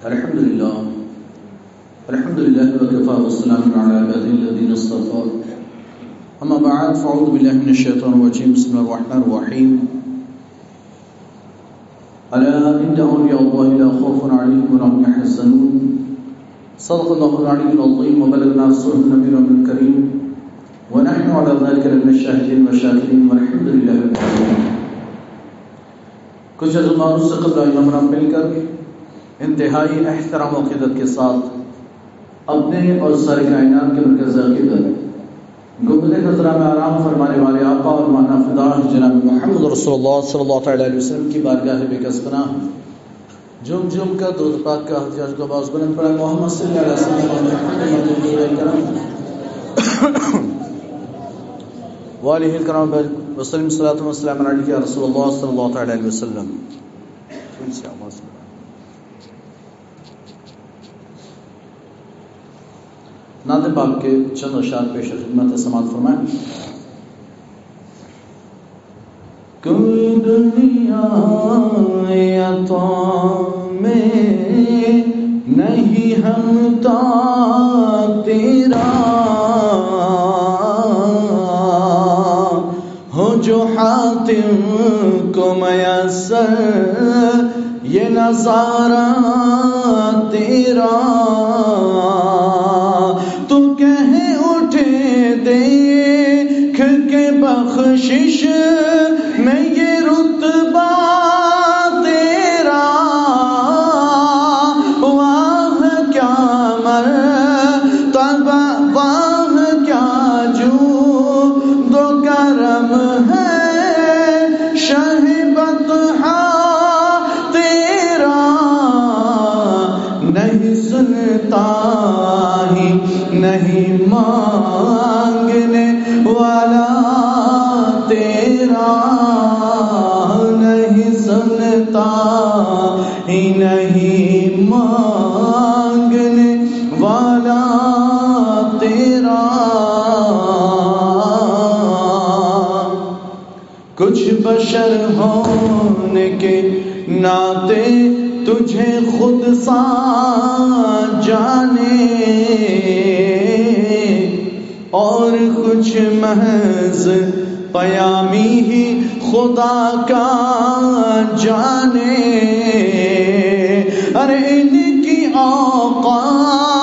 الحمد لله الحمد لله وكفى والسلام على عباده الذين اصطفى أما بعد فأعوذ بالله من الشيطان الرجيم بسم الله الرحمن الرحيم ألا إن أولياء الله لا خوف عليهم ولا هم يحزنون صدق الله العلي العظيم وبلغنا رسوله النبي الكريم ونحن على ذلك من الشاهدين والشاكرين والحمد لله رب العالمين کچھ ازمان اس سے قبل آئی مل کر انتہائی احترام و عقیدت کے ساتھ اپنے اور سارے کائنات کے مرکز عقیدت گمبد خطرہ میں آرام فرمانے والے آقا اور مانا فدا جناب محمد رسول اللہ صلی اللہ تعالی علیہ وسلم کی بارگاہ بے کسبنا جم جم کا درود پاک کا احتجاج کو باز بلند پڑا محمد صلی اللہ علیہ وسلم والہ الکرام وسلم صلاۃ والسلام علیہ وسلم رسول اللہ صلی اللہ تعالی علیہ وسلم ناد پاک کے چند اشار پیش خدمت سماعت فرمائیں کوئی دنیا یا تو میں نہیں ہم تا تیرا۔ ہو جو حاتم کو میسر، یہ نظارہ تیرا۔ مر بشر ہونے کے ناطے تجھے خود سا جانے اور کچھ محض پیامی ہی خدا کا جانے۔ ارے ان کی اوقات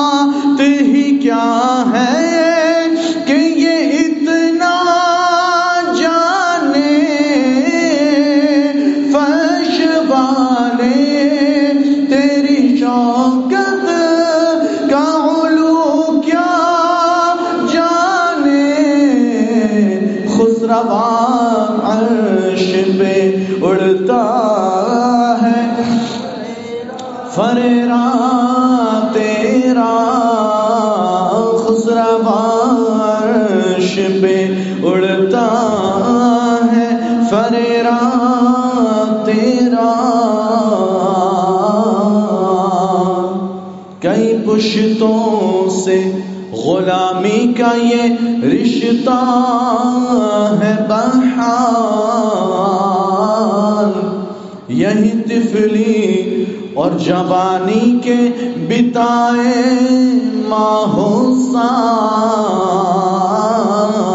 کئی پشتوں سے غلامی کا یہ رشتہ ہے بحال۔ یہی تفلی اور جوانی کے بتائے ماہو سال۔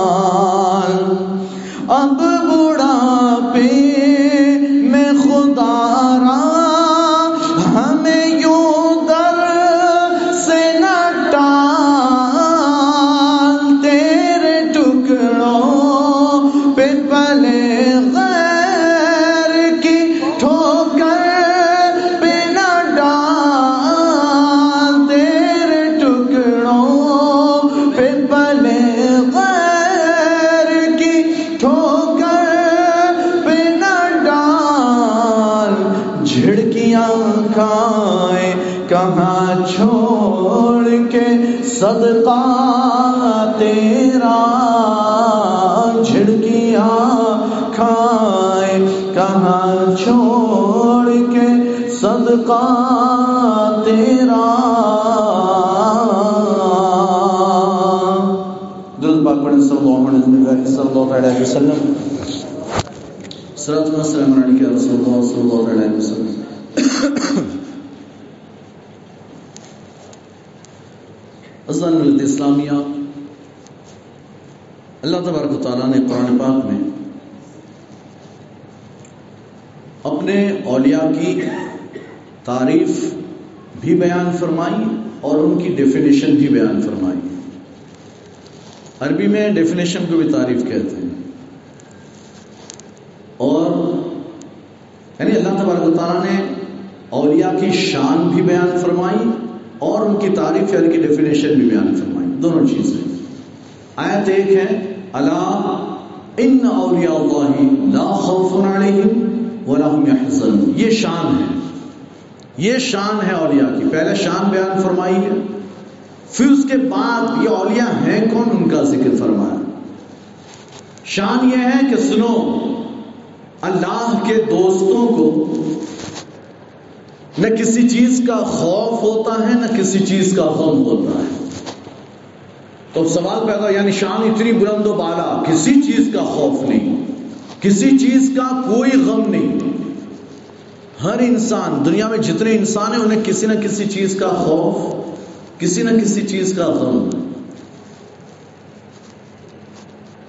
کھائے کہاں چھوڑ کے صدقہ تیرا؟ جھڑکیاں کھائے، کہاں چھوڑ کے صدقہ تیرا؟ صلی اللہ علیہ وسلم صلاة و سلام رسول اللہ، صلی اللہ علیہ وسلم۔ ازان ملت اسلامیہ، اللہ تبارک و تعالیٰ نے قرآن پاک میں اپنے اولیاء کی تعریف بھی بیان فرمائی اور ان کی ڈیفینیشن بھی بیان فرمائی۔ عربی میں ڈیفینیشن کو بھی تعریف کہتے ہیں۔ اور یعنی اللہ تبارک تعالیٰ نے اولیاء کی شان بھی بیان فرمائی اور ان کی تعریف یعنی کی ڈیفینیشن بھی بیان فرمائی۔ دونوں چیزیں۔ آیت ایک ہے اللہ ان اولیاء اللہ لا خوف علیہم ولا هم يحزنون یہ شان ہے۔ یہ شان ہے اولیاء کی۔ پہلے شان بیان فرمائی ہے، پھر اس کے بعد یہ اولیاء ہیں کون؟ ان کا ذکر فرمایا۔ شان یہ ہے کہ سنو، اللہ کے دوستوں کو نہ کسی چیز کا خوف ہوتا ہے، نہ کسی چیز کا غم ہوتا ہے۔ تو سوال پیدا یعنی شان اتنی بلند و بالا، کسی چیز کا خوف نہیں، کسی چیز کا کوئی غم نہیں۔ ہر انسان، دنیا میں جتنے انسان ہیں، انہیں کسی نہ کسی چیز کا خوف، کسی نہ کسی چیز کا غم۔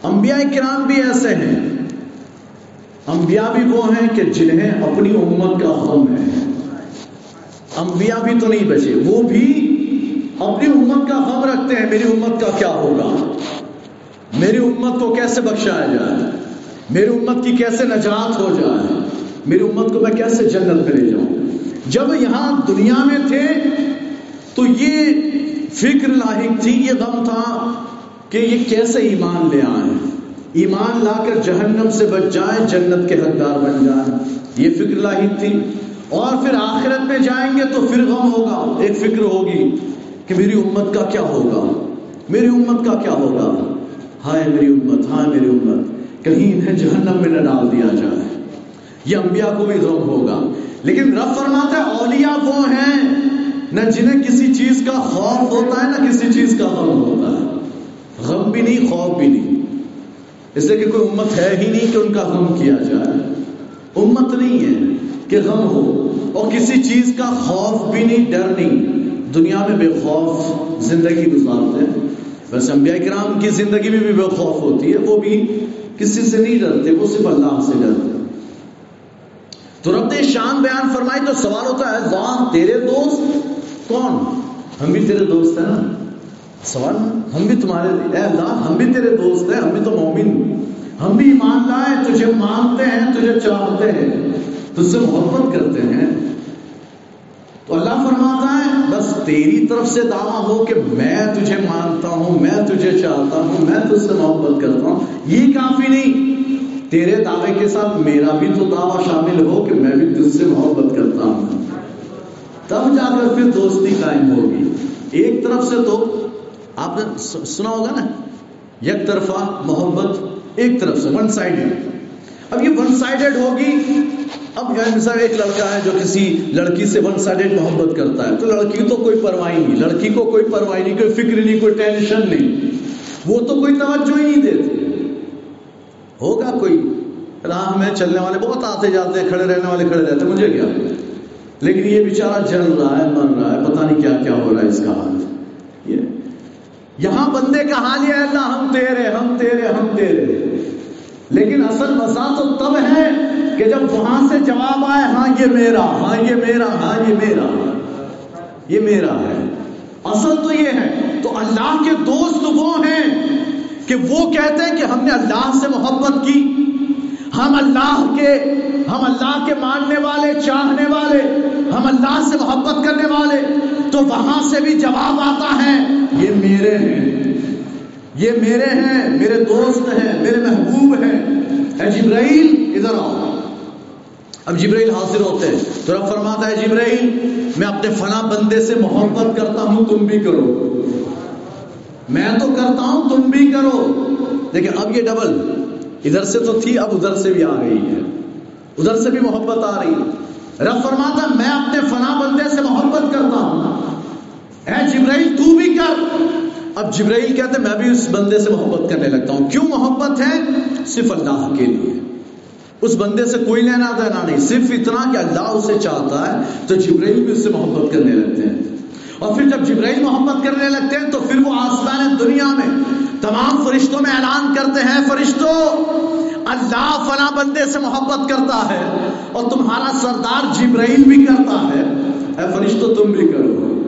انبیاء کرام بھی ایسے ہیں۔ انبیاء بھی وہ ہیں کہ جنہیں اپنی امت کا غم ہے۔ انبیاء بھی تو نہیں بچے، وہ بھی اپنی امت کا غم رکھتے ہیں، میری امت کا کیا ہوگا؟ میری امت کو کیسے بخشایا جائے؟ میری امت کی کیسے نجات ہو جائے؟ میری امت کو میں کیسے جنت میں لے جاؤں؟ جب یہاں دنیا میں تھے تو یہ فکر لاحق تھی، یہ غم تھا کہ یہ کیسے ایمان لے آئے ایمان لا کر جہنم سے بچ جائیں، جنت کے حقدار بن جائیں۔ یہ فکر لاحق تھی۔ اور پھر آخرت میں جائیں گے تو پھر غم ہوگا، ایک فکر ہوگی کہ میری امت کا کیا ہوگا؟ میری امت کا کیا ہوگا؟ ہائے میری امت، ہائے میری امت، کہیں انہیں جہنم میں نہ ڈال دیا جائے۔ یہ انبیاء کو بھی غم ہوگا۔ لیکن رب فرماتا ہے، اولیاء وہ ہیں، نہ جنہیں کسی چیز کا خوف ہوتا ہے، نہ کسی چیز کا غم ہوتا ہے۔ غم بھی نہیں، خوف بھی نہیں۔ اس لیے کہ کوئی امت ہے ہی نہیں کہ ان کا غم کیا جائے۔ امت نہیں ہے۔ کہ غم ہو اور کسی چیز کا خوف بھی نہیں، ڈر نہیں۔ دنیا میں بے خوف زندگی گزارتے ہیں۔ ویسے انبیاء کرام کی زندگی میں بھی بے خوف ہوتی ہے، وہ بھی کسی سے نہیں ڈرتے، وہ صرف اللہ سے ڈرتے تو رب نے شان بیان فرمائی تو سوال ہوتا ہے واہ تیرے دوست کون؟ ہم بھی تیرے دوست ہیں نا۔ سوال، ہم بھی تمہارے اے اللہ، ہم بھی تیرے دوست ہیں، ہم بھی تو مومن۔ ہم بھی ایمان لائے تجھے مانتے ہیں، تجھے چاہتے ہیں۔ تجھ سے محبت کرتے ہیں۔ تو اللہ فرماتا ہے، بس تیری طرف سے دعویٰ ہو کہ میں تجھے مانتا ہوں، میں تجھے چاہتا ہوں، میں تجھ سے محبت کرتا ہوں۔ یہ کافی نہیں۔ تیرے دعوے کے ساتھ میرا بھی تو دعویٰ شامل ہو کہ میں بھی تجھ سے محبت کرتا ہوں۔ تب جا کر پھر دوستی قائم ہوگی۔ ایک طرف سے تو، آپ نے سنا ہوگا نا؟ یک طرفہ محبت، ایک طرف سے ون سائڈ اب یہ ون سائڈڈ ہوگی۔ اب مثال ایک لڑکا ہے جو کسی لڑکی سے ون سائڈڈ محبت کرتا ہے، تو لڑکی تو کوئی پرواہی نہیں، لڑکی کو کوئی پرواہی نہیں، کوئی فکر نہیں، کوئی ٹینشن نہیں، وہ تو کوئی توجہ ہی نہیں دیتی ہوگا کوئی؟ راہ میں چلنے والے بہت آتے جاتے ہیں، کھڑے رہنے والے کھڑے رہتے ہیں، مجھے کیا؟ لیکن یہ بیچارہ جل رہا ہے، مر رہا ہے، پتہ نہیں کیا کیا ہو رہا ہے اس کا حال۔ یہ یہاں بندے کا حال یہ ہے، اللہ ہم تیرے ہم تیرے ہم تیرے۔ لیکن اصل مسا تو تب ہے کہ جب وہاں سے جواب آئے ہاں یہ میرا ہاں یہ میرا ہاں یہ میرا یہ میرا ہے۔ اصل تو یہ ہے، تو اللہ کے دوست وہ ہیں کہ وہ کہتے ہیں کہ ہم نے اللہ سے محبت کی۔ ہم اللہ کے، ہم اللہ کے ماننے والے، چاہنے والے، ہم اللہ سے محبت کرنے والے۔ تو وہاں سے بھی جواب آتا ہے، یہ میرے ہیں۔ یہ میرے ہیں، میرے دوست ہیں، میرے محبوب ہیں۔ اے جبرائیل، ادھر آؤ۔ اب جبرائیل حاضر ہوتے ہیں تو رب فرماتا ہے، جبرائیل، میں اپنے فنا بندے سے محبت کرتا ہوں، تم بھی کرو. میں تو کرتا ہوں، تم بھی کرو۔ لیکن اب یہ ڈبل، ادھر سے تو تھی، اب ادھر سے بھی آ گئی ہے۔ ادھر سے بھی محبت آ رہی ہے۔ رب فرماتا میں اپنے فنا بندے سے محبت کرتا ہوں۔ اے جبرائیل، تو بھی کر۔ اب جبرائیل کہتے میں بھی اس بندے سے محبت کرنے لگتا ہوں۔ کیوں محبت ہے؟ صرف اللہ کے لیے۔ اس بندے سے کوئی لینا دینا نہیں، صرف اتنا کہ اللہ اسے چاہتا ہے تو جبرائیل بھی اس سے محبت کرنے لگتے ہیں۔ اور پھر جب جبرائیل محبت کرنے لگتے ہیں تو پھر وہ آسمان دنیا میں تمام فرشتوں میں اعلان کرتے ہیں فرشتوں اللہ فلاں بندے سے محبت کرتا ہے اور تمہارا سردار جبرائیل بھی کرتا ہے۔ اے فرشتوں تم بھی کرو۔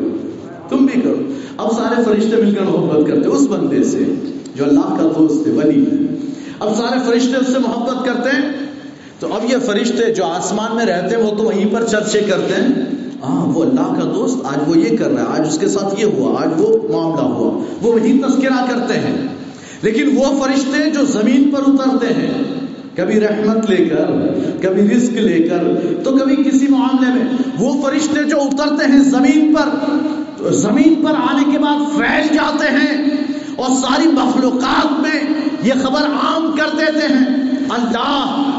تم بھی کرو۔ اب سارے فرشتے مل کر محبت کرتے اس بندے سے جو اللہ کا دوست ہے، ولی ہے۔ اب سارے فرشتے اس سے محبت کرتے ہیں۔ تو اب یہ فرشتے جو آسمان میں رہتے ہیں، وہ تو وہیں پر چرچے کرتے ہیں۔ ہاں وہ اللہ کا دوست آج وہ یہ کر رہا ہے، آج اس کے ساتھ یہ ہوا، آج وہ معاملہ ہوا۔ وہ وہی تذکرہ کرتے ہیں۔ لیکن وہ فرشتے جو زمین پر اترتے ہیں، کبھی رحمت لے کر، کبھی رزق لے کر، تو کبھی کسی معاملے میں وہ فرشتے جو اترتے ہیں زمین پر، تو زمین پر آنے کے بعد پھیل جاتے ہیں۔ اور ساری مخلوقات میں یہ خبر عام کر دیتے ہیں، اللہ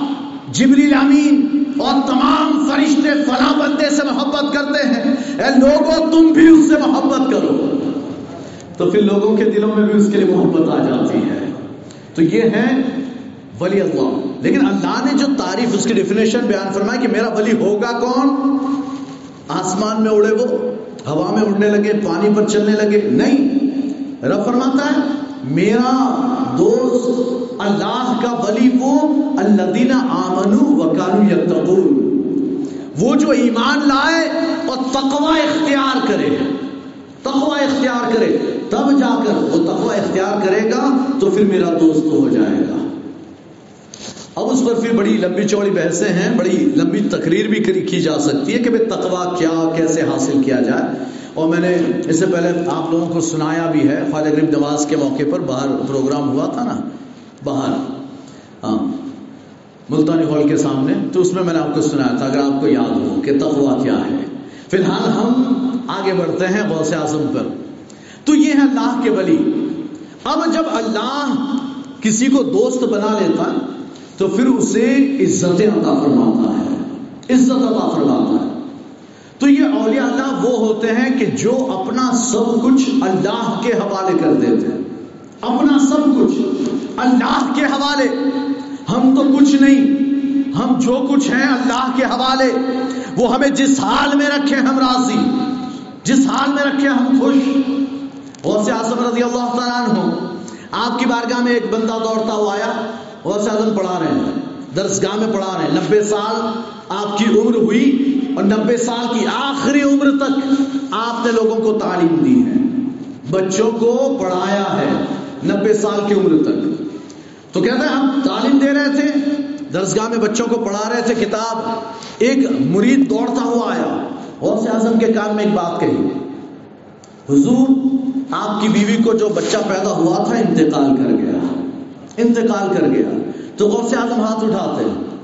جبریل امین اور تمام فرشتے فلاں بندے سے محبت کرتے ہیں۔ اے لوگوں تم بھی اس سے محبت کرو۔ تو پھر لوگوں کے دلوں میں بھی اس کے لیے محبت آ جاتی ہے۔ تو یہ ہے ولی اللہ۔ لیکن اللہ نے جو تعریف، اس کی ڈیفینیشن بیان فرمایا کہ میرا ولی ہوگا کون؟ آسمان میں اڑے وہ، ہوا میں اڑنے لگے، پانی پر چلنے لگے۔ نہیں، رب فرماتا ہے، میرا دوست، اللہ کا ولی وہ اللہ دینا آمنو وکانو یتقون۔ وہ جو ایمان لائے اور تقوی اختیار کرے، تقوی اختیار کرے، تب جا کر وہ تقوی اختیار کرے گا تو پھر میرا دوست ہو جائے گا۔ اب اس پر پھر بڑی لمبی چوڑی بحثیں ہیں، بڑی لمبی تقریر بھی کی جا سکتی ہے کہ بھائی تقوا کیا، کیسے حاصل کیا جائے۔ اور میں نے اس سے پہلے آپ لوگوں کو سنایا بھی ہے، خواجہ غریب نواز کے موقع پر باہر پروگرام ہوا تھا نا، باہر۔ ہاں ملتانی ہال کے سامنے۔ تو اس میں میں نے آپ کو سنایا تھا، اگر آپ کو یاد ہو کہ تقوا کیا ہے۔ فی الحال ہم آگے بڑھتے ہیں غوث اعظم پر۔ تو یہ ہے اللہ کے ولی۔ اب جب اللہ کسی کو دوست بنا لیتا تو پھر اسے عزت عطا فرماتا ہے، عزت عطا فرماتا ہے۔ تو یہ اولیاء اللہ وہ ہوتے ہیں کہ جو اپنا سب کچھ اللہ کے حوالے کر دیتے ہیں۔ اپنا سب کچھ اللہ کے حوالے۔ ہم تو کچھ نہیں، ہم جو کچھ ہیں اللہ کے حوالے۔ وہ ہمیں جس حال میں رکھے ہم راضی، جس حال میں رکھے ہم خوش۔ اور سے اعظم رضی اللہ تعالیٰ عنہ، آپ کی بارگاہ میں ایک بندہ دوڑتا ہوا آیا۔ اور اعظم پڑھا رہے ہیں، درسگاہ میں پڑھا رہے ہیں۔ نبے سال آپ کی عمر ہوئی اور نبے سال کی آخری عمر تک آپ نے لوگوں کو تعلیم دی ہے۔ بچوں کو پڑھایا ہے نبے سال کی عمر تک۔ تو کہتے ہیں، ہم تعلیم دے رہے تھے، درسگاہ میں بچوں کو پڑھا رہے تھے، کتاب ایک مرید دوڑتا ہوا آیا۔ اور سے اعظم کے کام میں ایک بات کہی، حضور، آپ کی بیوی کو جو بچہ پیدا ہوا تھا، انتقال کر گیا۔ انتقال کر گیا۔ تو غوث اعظم ہاتھ اٹھاتے ہیں۔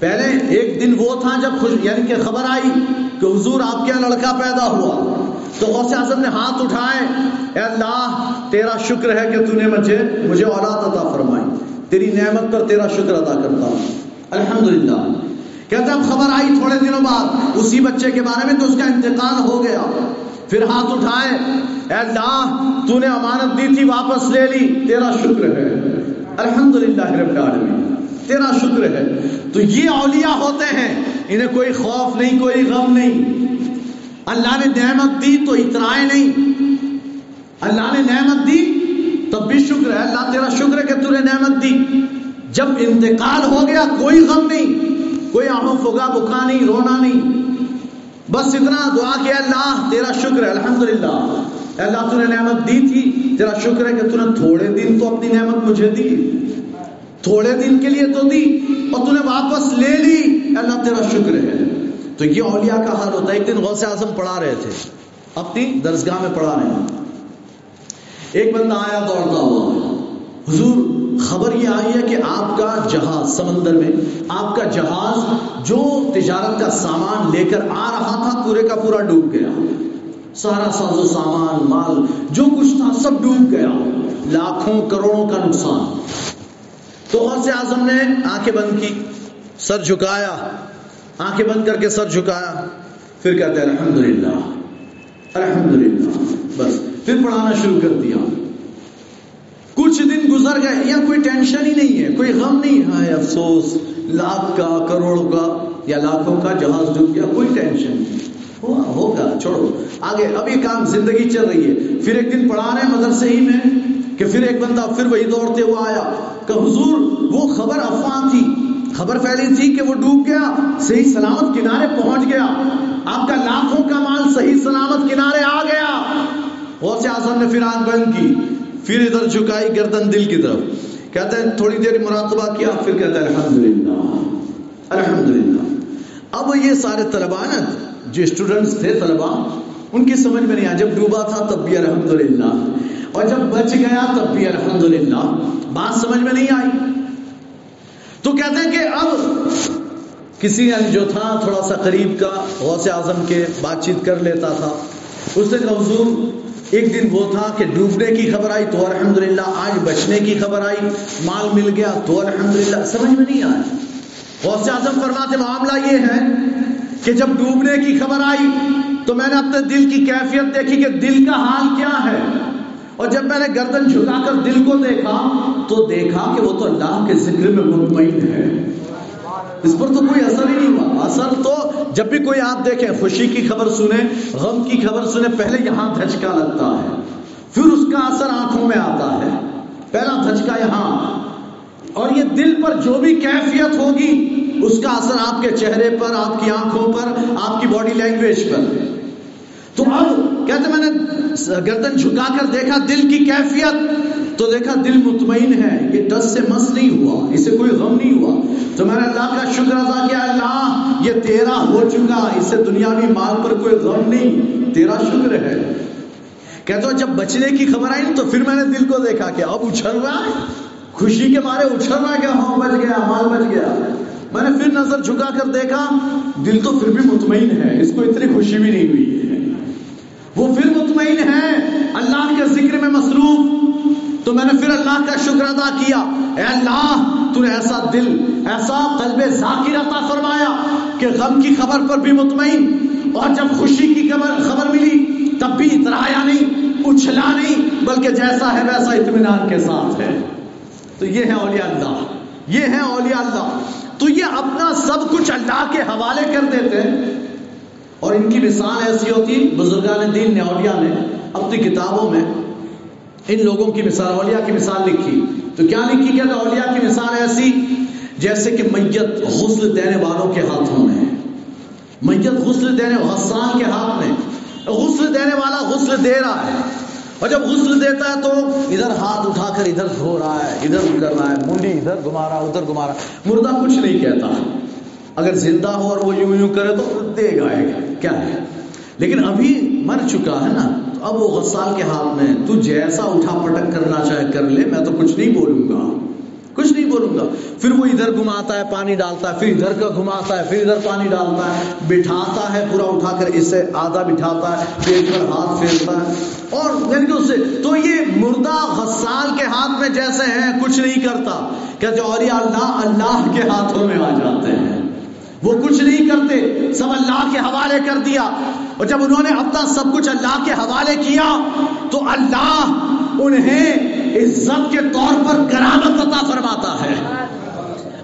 پہلے ایک دن وہ تھا جب خوش یعنی کہ خبر آئی کہ حضور آپ کے لڑکا پیدا ہوا۔ تو غوث اعظم نے ہاتھ اٹھائے۔ اے اللہ، تیرا شکر ہے کہ تو نے مجھے مجھے اولاد عطا فرمائی۔ تیری نعمت پر تیرا شکر ادا کرتا ہوں۔ الحمدللہ۔ کہتے اب خبر آئی تھوڑے دنوں بعد۔ اسی بچے کے بارے میں تو اس کا انتقال ہو گیا۔ پھر ہاتھ اٹھائے، اے اللہ تو نے امانت دی تھی، واپس لے لی۔ تیرا شکر ہے۔ الحمدللہ رب العالمین۔ تیرا شکر ہے۔ تو یہ اولیاء ہوتے ہیں، انہیں کوئی خوف نہیں، کوئی غم نہیں۔ اللہ نے نعمت دی تو اترائے نہیں۔ اللہ نے نعمت دی تب بھی شکر ہے۔ اللہ، تیرا شکر ہے کہ تُو نے نعمت دی۔ جب انتقال ہو گیا، کوئی غم نہیں، کوئی آہوں فگا بکا نہیں، رونا نہیں۔ بس اتنا دعا کہ اللہ، تیرا شکر ہے، الحمدللہ۔ اللہ، تو نے نعمت دی تھی، تیرا شکر ہے کہ تو نے تھوڑے دن تو اپنی نعمت مجھے دی۔ تھوڑے دن کے لیے تو دی، اور تو نے واپس لے لی۔ اللہ، تیرا شکر ہے۔ تو یہ اولیاء کا حال ہوتا ہے، ایک دن غوث اعظم پڑھا رہے تھے، اپنی درسگاہ میں پڑھا رہے ہیں۔ ایک بندہ آیا، دوڑتا ہوا۔ حضور خبر یہ آئی ہے کہ آپ کا جہاز، سمندر میں، آپ کا جہاز جو تجارت کا سامان لے کر آ رہا تھا، پورے کا پورا ڈوب گیا۔ سارا ساز و سامان، مال، جو کچھ تھا، سب ڈوب گیا۔ لاکھوں کروڑوں کا نقصان۔ تو غوث اعظم نے آنکھیں بند کی، سر جھکایا۔ آنکھیں بند کر کے سر جھکایا۔ پھر کہتے ہیں، الحمدللہ الحمدللہ، بس۔ پھر پڑھانا شروع کر دیا۔ کچھ دن گزر گئے، یا کوئی ٹینشن ہی نہیں ہے، کوئی غم نہیں ہے افسوس، لاکھ کا کروڑ کا، یا لاکھوں کا جہاز ڈوب گیا، کوئی ٹینشن نہیں۔ ہوگا، چھوڑو۔ آگے اب یہ کام زندگی چل رہی ہے۔ پھر ایک دن پڑھا رہے مدرسے ہی میں کہ پھر ایک بندہ پھر وہی دوڑتے ہوا آیا۔ کہ حضور، وہ خبر افواہ تھی۔ خبر پھیلی تھی کہ وہ ڈوب گیا، صحیح سلامت کنارے پہنچ گیا۔ آپ کا لاکھوں کا مال صحیح سلامت کنارے آ گیا۔ غوث اعظم نے پھر آنکھ بند کی۔ پھر ادھر جھکائی گردن دل کی طرف۔ کہتے ہیں تھوڑی دیر مراقبہ کیا، پھر کہتا ہے، الحمدللہ الحمدللہ۔ اب یہ سارے طلبا نا، جو اسٹوڈنٹس تھے طلبا ان کی سمجھ میں نہیں آیا۔ جب ڈوبا تھا، تب بھی الحمدللہ۔ اور جب بچ گیا، تب بھی الحمدللہ۔ بات سمجھ میں نہیں آئی۔ تو کہتے ہیں کہ اب کسی جو تھا، تھوڑا سا قریب کا غوث اعظم کے، بات چیت کر لیتا تھا۔ اس نے کہا، حضور ایک دن وہ تھا کہ ڈوبنے کی خبر آئی تو الحمدللہ آج بچنے کی خبر آئی، مال مل گیا تو الحمدللہ، سمجھ میں نہیں آیا غوث اعظم فرماتے، معاملہ یہ ہے کہ جب ڈوبنے کی خبر آئی تو میں نے اپنے دل کی کیفیت دیکھی کہ دل کا حال کیا ہے۔ اور جب میں نے گردن جھکا کر دل کو دیکھا تو دیکھا کہ وہ تو اللہ کے ذکر میں مطمئن ہے۔ اس پر تو کوئی اثر ہی نہیں ہوا۔ اثر تو جب بھی کوئی آپ دیکھیں، خوشی کی خبر سنیں، غم کی خبر سنیں، پہلے یہاں دھچکا لگتا ہے۔ پھر اس کا اثر آنکھوں میں آتا ہے۔ پہلا دھچکا یہاں۔ اور یہ دل پر جو بھی کیفیت ہوگی، اس کا اثر آپ کے چہرے پر، آپ کی آنکھوں پر، آپ کی باڈی لینگویج پر۔ تو اب کہتے میں نے گردن جھکا کر دیکھا، دل کی کیفیت۔ تو دیکھا دل مطمئن ہے یہ ڈس سے مس نہیں ہوا، اسے کوئی غم نہیں ہوا۔ تو میں نے اللہ کا شکر ادا کیا، اللہ، یہ تیرا ہو چکا، اسے دنیاوی مال پر کوئی غم نہیں، تیرا شکر ہے۔ کہتے ہو جب بچنے کی خبر آئی تو پھر میں نے دل کو دیکھا کہ اب اچھل رہا ہے، خوشی کے مارے اچھل رہا ہے کہ ہاں بچ گیا، مال بچ گیا۔ میں نے پھر نظر جھکا کر دیکھا، دل تو پھر بھی مطمئن ہے، اس کو اتنی خوشی بھی نہیں ہوئی۔ ہے وہ پھر مطمئن ہے، اللہ کے ذکر میں مصروف۔ تو میں نے پھر اللہ کا شکر ادا کیا۔ اے اللہ، تو نے ایسا دل، ایسا قلب ذاکر عطا فرمایا کہ غم کی خبر پر بھی مطمئن۔ اور جب خوشی کی خبر خبر ملی، تب بھی اترایا نہیں، اچھلا نہیں، بلکہ جیسا ہے ویسا اطمینان کے ساتھ ہے۔ تو یہ ہے اولیاء اللہ۔ یہ ہے اولیاء اللہ۔ تو یہ اپنا سب کچھ اللہ کے حوالے کر دیتے اور ان کی مثال ایسی ہوتی، بزرگان دین نے، اولیاء نے، اپنی کتابوں میں ان لوگوں کی مثال، اولیاء کی مثال لکھی۔ تو کیا لکھی؟ کیا اولیاء کی مثال ایسی؟ جیسے کہ میت غسل دینے والوں کے ہاتھوں میں۔ میت غسل دینے حسان کے ہاتھ میں۔ غسل دینے والا غسل دے رہا ہے۔ اور جب غسل دیتا ہے تو ادھر ہاتھ اٹھا کر ادھر دھو رہا ہے، ادھر کر رہا ہے، منڈی ادھر گھما رہا، ادھر گھما رہا۔ مردہ کچھ نہیں کہتا۔ اگر زندہ ہو اور وہ یوں یوں کرے تو دے گا کیا ہے؟ لیکن ابھی مر چکا ہے نا، تو اب وہ غسال کے ہاتھ میں تو جیسا اٹھا پٹک کرنا چاہے کر لے، میں تو کچھ نہیں بولوں گا۔ کچھ نہیں بولوں گا۔ پھر وہ ادھر گھماتا ہے، پانی ڈالتا ہے، پھر ادھر کا گھماتا ہے، پھر ادھر پانی ڈالتا ہے، بٹھاتا ہے پورا اٹھا کر اسے آدھا بٹھاتا ہے، پیٹ پر ہاتھ پھیرتا ہے۔ اور یعنی کہ اسے تو یہ مردہ غسال کے ہاتھ میں جیسے ہیں کچھ نہیں کرتا۔ کہتے اور یہ اللہ اللہ کے ہاتھوں میں آ جاتے ہیں۔ وہ کچھ نہیں کرتے، سب اللہ کے حوالے کر دیا۔ اور جب انہوں نے اپنا سب کچھ اللہ کے حوالے کیا، تو اللہ انہیں عزت کے طور پر کرامت عطا فرماتا ہے۔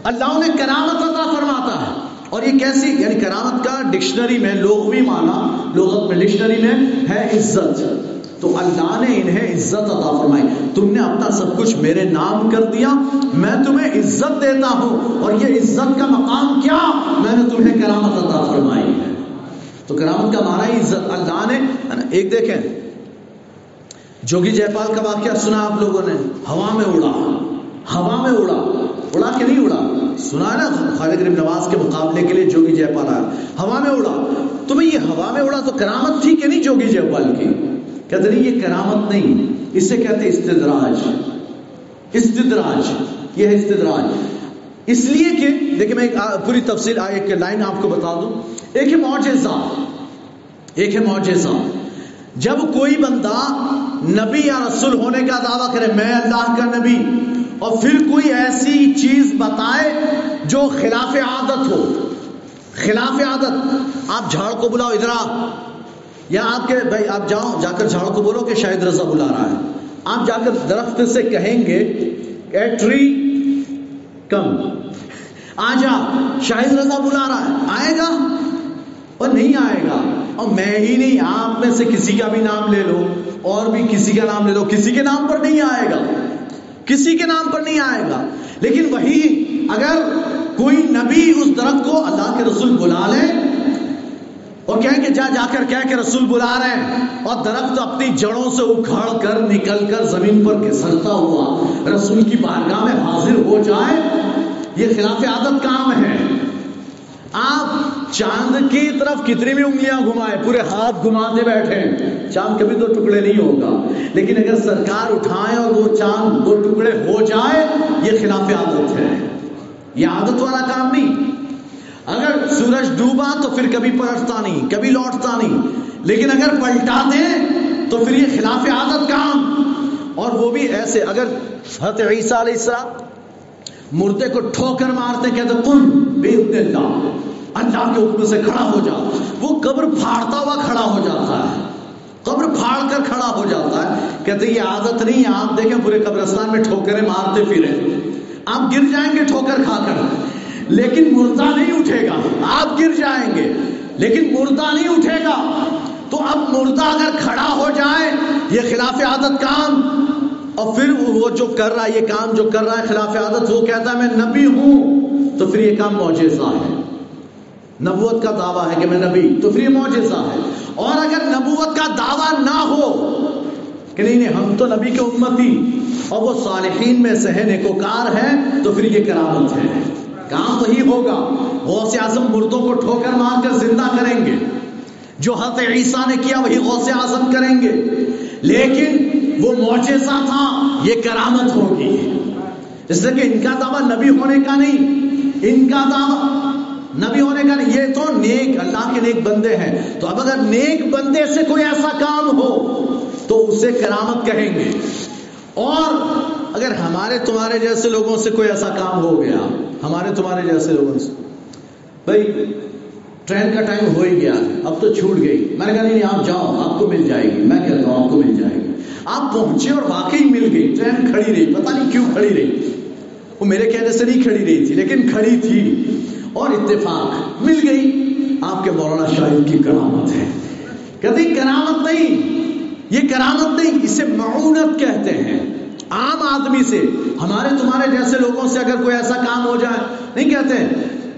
اللہ انہیں کرامت عطا فرماتا ہے۔ اور یہ کیسی؟ یعنی کرامت کا ڈکشنری میں لوگ مانا لوگت میں ڈکشنری میں ہے عزت۔ تو اللہ نے انہیں عزت عطا فرمائی۔ تم نے اپنا سب کچھ میرے نام کر دیا، میں تمہیں عزت دیتا ہوں۔ اور یہ عزت کا مقام کیا؟ میں نے تمہیں کرامت عطا فرمائی ہے۔ تو کرامت کا مانا ہی عزت، اللہ نے ایک دیکھیں، جوگی جے پال کا واقعہ سنا آپ لوگوں نے، ہوا میں اڑا، ہوا میں اڑا اڑا کہ نہیں اڑا؟ سنا نا، خالد غریب نواز کے مقابلے کے لیے جوگی جے پال آیا۔ ہوا میں اڑا، تو بھائی یہ ہوا میں اڑا تو کرامت تھی کہ نہیں جوگی جے پال کی؟ کہتے نہیں، یہ کرامت نہیں، اسے کہتے استدراج۔ استدراج، یہ ہے استدراج۔ اس لیے کہ دیکھیں میں ایک پوری تفصیل ایک لائن آپ کو بتا دوں۔ ایک ہے معجزہ۔ ایک ہے معجزہ۔ جب کوئی بندہ نبی یا رسول ہونے کا دعویٰ کرے، میں اللہ کا نبی، اور پھر کوئی ایسی چیز بتائے جو خلاف عادت ہو، خلاف عادت، آپ جھاڑ کو بلاؤ ادھر آپ۔ یا آپ کے بھائی، آپ جاؤ، جا کر جھاڑ کو بولو کہ شاید رضا بلا رہا ہے۔ آپ جا کر درخت سے کہیں گے اے ٹری کم۔ آ جا شاہد رضا بلا رہا ہے، آئے گا اور نہیں آئے گا؟ اور میں ہی نہیں، آپ میں سے کسی کا بھی نام لے لو، اور بھی کسی کا نام لے لو، کسی کے نام پر نہیں آئے گا۔ کسی کے نام پر نہیں آئے گا۔ لیکن وہی اگر کوئی نبی اس درخت کو اللہ کے رسول بلا لے اور کہیں کہ جا جا کر کہہ کہ رسول بلا رہے ہیں، اور درخت اپنی جڑوں سے اکھاڑ کر، نکل کر زمین پر گسرتا ہوا رسول کی بارگاہ میں حاضر ہو جائے یہ خلاف عادت کام ہے۔ آپ چاند کی طرف کتنی بھی انگلیاں گھمائے پورے ہاتھ گھماتے بیٹھے چاند کبھی تو ٹکڑے نہیں ہوگا۔ لیکن اگر سرکار اٹھائے اور وہ چاند دو ٹکڑے ہو جائے، یہ خلاف عادت ہے۔ یہ عادت والا کام نہیں۔ اگر سورج ڈوبا تو پھر کبھی پلٹتا نہیں، کبھی لوٹتا نہیں۔ لیکن اگر پلٹا دیں تو پھر یہ خلاف عادت کام۔ اور وہ بھی ایسے، اگر حضرت عیسیٰ علیہ السلام مردے کو ٹھوکر مارتے کہتے کن بے اللہ اللہ کے حکم سے کھڑا ہو جا وہ قبر پھاڑتا ہوا کھڑا ہو جاتا ہے۔ قبر پھاڑ کر کھڑا ہو جاتا ہے۔ کہتے یہ عادت نہیں ہے، آپ دیکھیں پورے قبرستان میں ٹھوکریں مارتے پھرے۔ آپ گر جائیں گے ٹھوکر کھا کر۔ لیکن مردہ نہیں اٹھے گا۔ آپ گر جائیں گے۔ لیکن مردہ نہیں اٹھے گا۔ تو اب مردہ اگر کھڑا ہو جائے، یہ خلاف عادت کام۔ اور پھر وہ جو کر رہا ہے، یہ کام جو کر رہا ہے، خلاف عادت، وہ کہتا ہے، میں نبی ہوں، تو پھر یہ کام معجزہ ہے۔ نبوت کا دعویٰ ہے کہ میں نبی، تو پھر یہ معجزہ ہے۔ اور اگر نبوت کا دعویٰ نہ ہو، کہ نہیں نہیں، ہم تو نبی کے امتی اور وہ صالحین میں سے ہے نیکوکار ہے تو پھر یہ کرامت ہے۔ کام وہی ہوگا۔ غوث اعظم مردوں کو ٹھوکر مار کر زندہ کریں گے۔ جو حضرت عیسیٰ نے کیا، وہی غوث اعظم کریں گے۔ لیکن وہ معجزہ تھا، یہ کرامت ہوگی۔ اس لیے کہ ان کا دعویٰ نبی ہونے کا نہیں۔ ان کا دعویٰ نبی ہونے کا نہیں، یہ تو نیک، اللہ کے نیک بندے ہیں۔ تو اب اگر نیک بندے سے کوئی ایسا کام ہو، تو اسے کرامت کہیں گے۔ اور اگر ہمارے تمہارے جیسے لوگوں سے کوئی ایسا کام ہو گیا، ہمارے تمہارے جیسے لوگوں سے، بھائی، ٹرین کا ٹائم ہو ہی گیا، اب تو چھوٹ گئی۔ میں نے کہا نہیں، آپ جاؤ، آپ کو مل جائے گی۔ میں کہتا ہوں، آپ کو مل جائے گی۔ آپ پہنچے اور واقعی مل گئی ٹرین کھڑی رہی، پتہ نہیں کیوں کھڑی رہی۔ وہ میرے کہنے سے نہیں کھڑی رہی تھی، لیکن کھڑی تھی۔ اور اتفاق، مل گئی۔ آپ کے مولانا شاہد کی کرامت ہے۔ کہتے کرامت نہیں، یہ کرامت نہیں، اسے معونت کہتے ہیں۔ عام آدمی سے، ہمارے تمہارے جیسے لوگوں سے اگر کوئی ایسا کام ہو جائے، نہیں کہتے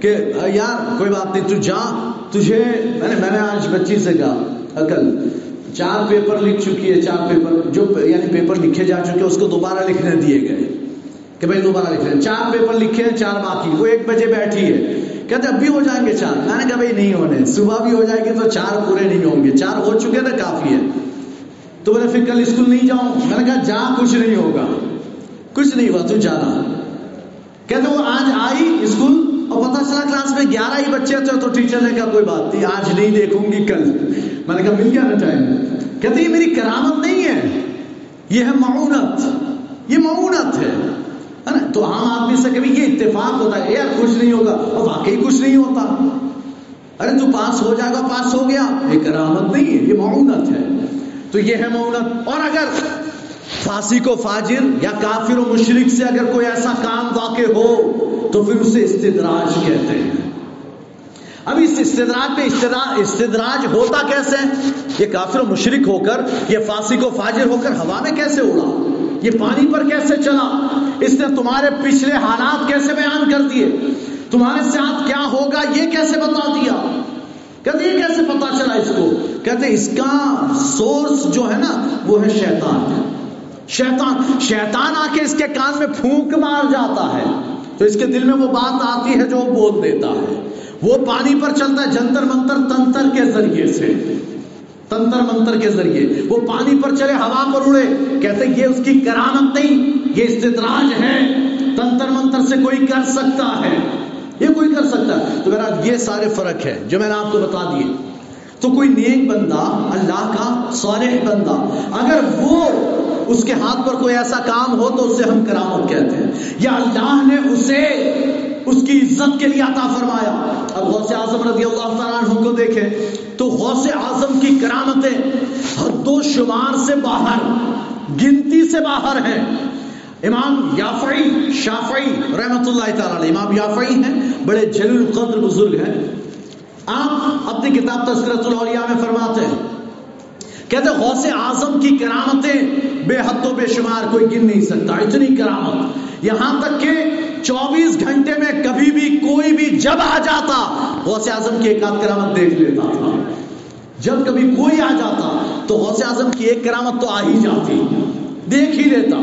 کہ، یار، کوئی بات نہیں، تو جا، تجھے، میں نے میں نے آج بچی سے کہا، عقل چار پیپر لکھ چکی ہے، چار پیپر، جو یعنی پیپر لکھے جا چکے اس کو دوبارہ لکھنے دیے گئے کہ بھائی دوبارہ لکھ رہے چار پیپر لکھے ہیں، چار باقی، وہ ایک بجے بیٹھی ہے۔ کہتے اب بھی ہو جائیں گے چار۔ میں نے کہا، بھائی نہیں ہونے، صبح بھی ہو جائے گی تو چار پورے نہیں ہوں گے۔ چار ہو چکے نا کافی ہے۔ تو میں نے پھر کل اسکول نہیں جاؤں؟ میں نے کہا، جا، کچھ نہیں ہوگا۔ کچھ نہیں ہوا تو جانا۔ کہتے وہ آج آئی اسکول اور پتا چلا کلاس میں گیارہ ہی بچے تھے تو ٹیچر نے کہا، کوئی بات نہیں، آج نہیں دیکھوں گی، کل۔ میں نے کہا، مل گیا نا ٹائم۔ کہتے یہ میری کرامت نہیں ہے، یہ ہے معونت، یہ معونت ہے. تو عام آدمی سے کبھی یہ اتفاق ہوتا ہے یار کچھ نہیں ہوگا، اور واقعی کچھ نہیں ہوتا. ارے تو پاس ہو جائے گا، پاس ہو گیا، یہ کرامت نہیں ہے، یہ معونت ہے۔ تو یہ ہے مونت اور اگر فاسی کو فاجر یا کافر و مشرق سے اگر کوئی ایسا کام واقع ہو، تو پھر اسے استدراج کہتے ہیں۔ اب اس استدراج میں استدراج ہوتا کیسے یہ کافر و مشرق ہو کر، یہ فاسی کو فاجر ہو کر ہوا میں کیسے اڑا؟ یہ پانی پر کیسے چلا؟ اس نے تمہارے پچھلے حالات کیسے بیان کر دیے؟ تمہارے ساتھ کیا ہوگا؟ یہ کیسے بتا دیا؟ کہتے یہ کیسے پتا چلا اس کو؟ کہتے اس کا سورس جو ہے نا، وہ ہے شیطان۔ شیطان شیطان آ کے اس کے کان میں پھونک مار جاتا ہے۔ تو اس کے دل میں وہ بات آتی ہے جو وہ بول دیتا ہے۔ وہ پانی پر چلتا ہے جنتر منتر تنتر کے ذریعے سے۔ تنتر منتر کے ذریعے۔ وہ پانی پر چلے، ہوا پر اڑے۔ کہتے یہ اس کی کرامت نہیں، یہ استدراج ہے۔ تنتر منتر سے کوئی کر سکتا ہے۔ یہ کوئی کر سکتا ہے۔ تو میرا یہ سارے فرق ہے جو میں نے آپ کو بتا دیے۔ تو کوئی نیک بندہ، اللہ کا صالح بندہ، اگر وہ اس کے ہاتھ پر کوئی ایسا کام ہو تو اسے ہم کرامت کہتے ہیں۔ یا اللہ نے اسے کی عزت کے لیے عطا فرمایا۔ اب غوث اعظم رضی اللہ تعالیٰ عنہ کو دیکھے تو غوث اعظم کی کرامتیں حد و شمار سے باہر، گنتی سے باہر ہیں۔ امام یافعی، شافعی رحمت اللہ تعالی امام یافعی ہیں، بڑے جلیل القدر بزرگ ہیں۔ آپ اپنی کتاب تذکرت الاولیاء میں فرماتے ہیں، کہتے غوث اعظم کی کرامتیں بے حد و بے شمار، کوئی گن نہیں سکتا، اتنی کرامت۔ یہاں تک کہ چوبیس گھنٹے میں کبھی بھی کوئی بھی جب آ جاتا، غوث اعظم کی ایک آدھ کرامت دیکھ لیتا تھا۔ جب کبھی کوئی آ جاتا، تو غوث اعظم کی ایک کرامت تو آ ہی جاتی۔ دیکھ ہی لیتا۔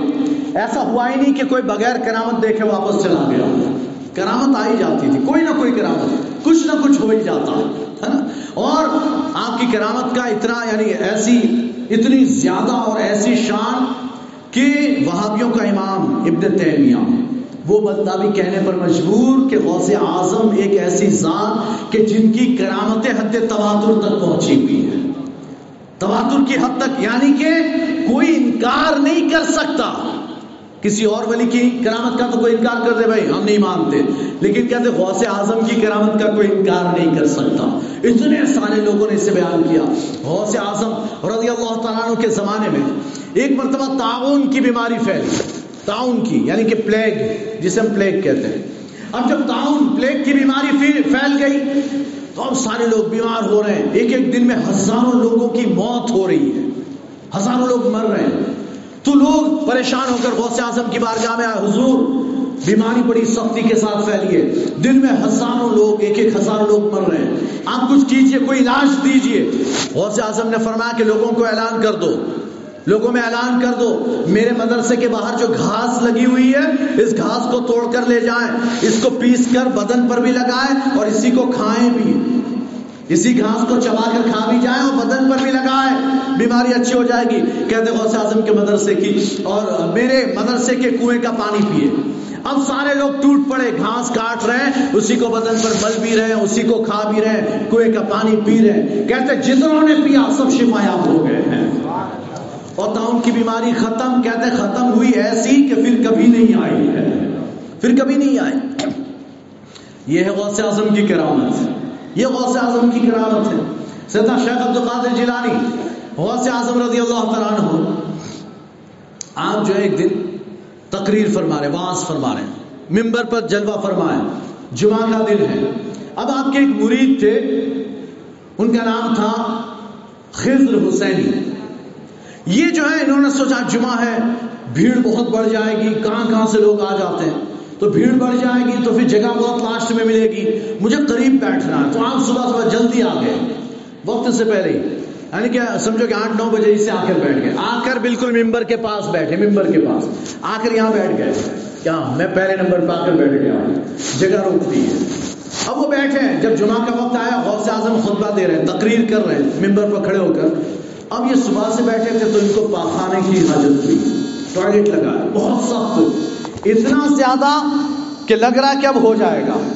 ایسا ہوا ہی نہیں کہ کوئی بغیر کرامت دیکھے واپس چلا گیا۔ کرامت آئی جاتی تھی۔ کوئی نہ کوئی کرامت، کچھ نہ کچھ ہو ہی جاتا، ہے نا؟ اور آپ کی کرامت کا اتنا یعنی ایسی، اتنی زیادہ اور ایسی شان کہ وہابیوں کا امام ابن تیمیہ وہ بندہ بھی کہنے پر مجبور کہ غوث اعظم ایک ایسی ذات کہ جن کی کرامت حد تواتر تک پہنچی ہوئی ہے۔ تواتر کی حد تک یعنی کہ کوئی انکار نہیں کر سکتا۔ کسی اور ولی کی کرامت کا تو کوئی انکار کر دے بھائی، ہم نہیں مانتے۔ لیکن کہتے غوث اعظم کی کرامت کا کوئی انکار نہیں کر سکتا۔ اتنے سارے لوگوں نے اسے بیان کیا۔ غوث اعظم رضی اللہ تعالیٰ کے زمانے میں ایک مرتبہ تعاون کی بیماری پھیلی۔ تعاون کی یعنی کہ پلیگ جسے ہم پلیگ کہتے ہیں۔ اب جب تعاون پلیگ کی بیماری پھیل گئی، تو اب سارے لوگ بیمار ہو رہے ہیں۔ ایک ایک دن میں ہزاروں لوگوں کی موت ہو رہی ہے۔ ہزاروں لوگ مر رہے ہیں۔ تو لوگ پریشان ہو کر غوث اعظم کی بارگاہ میں آئے، حضور، بیماری بڑی سختی کے ساتھ پھیلی ہے۔ دن میں ہزاروں لوگ، ایک ایک ہزار لوگ مر رہے ہیں۔ آپ کچھ کیجیے، کوئی علاج دیجیے۔ غوث اعظم نے فرمایا کہ لوگوں کو اعلان کر دو۔ لوگوں میں اعلان کر دو، میرے مدرسے کے باہر جو گھاس لگی ہوئی ہے، اس گھاس کو توڑ کر لے جائیں، اس کو پیس کر بدن پر بھی لگائیں اور اسی کو کھائیں بھی۔ اسی گھاس کو چبا کر کھا بھی جائیں اور بدن پر بھی لگائیں، بیماری اچھی ہو جائے گی۔ کہتے غوث اعظم کے مدرسے کی، اور میرے مدرسے کے کنویں کا پانی پیے اب سارے لوگ ٹوٹ پڑے، گھاس کاٹ رہے ہیں، اسی کو بدن پر مل بھی رہے ہیں، اسی کو کھا بھی رہے ہیں، کنویں کا پانی پی رہے ہیں۔ کہتے جتنوں نے پیا، سب شفایاب ہو گئے ہیں۔ اور تعاون کی بیماری ختم، کہتے ختم ہوئی ایسی کہ پھر کبھی نہیں آئی ہے۔ پھر کبھی نہیں آئی۔ یہ ہے غوث اعظم کی کرامت۔ یہ غوث اعظم کی کرامت ہے۔ سیدنا شیخ عبد القادر جیلانی، غوث اعظم رضی اللہ تعالیٰ عنہ، آپ جو ایک دن تقریر فرما رہے واس فرما رہے ممبر پر جلوہ فرمائے جمعہ کا دن ہے۔ اب آپ کے ایک مرید تھے، ان کا نام تھا خضر حسینی۔ یہ جو ہے انہوں نے سوچا جمعہ ہے، بھیڑ بہت بڑھ جائے گی، کہاں کہاں سے لوگ آ جاتے ہیں؟ تو بھیڑ بڑھ جائے گی تو پھر جگہ بہت لاسٹ میں ملے گی۔ مجھے قریب بیٹھنا ہے۔ تو آپ صبح صبح جلدی آ گئے۔ وقت سے پہلے ہی۔ یعنی کہ سمجھو کہ آٹھ نو بجے سے آ کر بیٹھ گئے۔ آ کر بالکل ممبر کے پاس بیٹھے، ممبر کے پاس۔ آ کر یہاں بیٹھ گئے۔ کیا میں پہلے نمبر پہ آ کر بیٹھ گیا جگہ روکتی ہے۔ اب وہ بیٹھے ہیں۔ جب جمعہ کا وقت آیا، غوث اعظم خطبہ دے رہے ہیں، تقریر کر رہے ہیں، ممبر پر کھڑے ہو کر۔ اب یہ صبح سے بیٹھے تھے تو ان کو پاخانے کی حاجت تھی ٹوائلٹ لگا۔ بہت سخت۔ اتنا زیادہ کہ لگ رہا کہ اب ہو جائے گا۔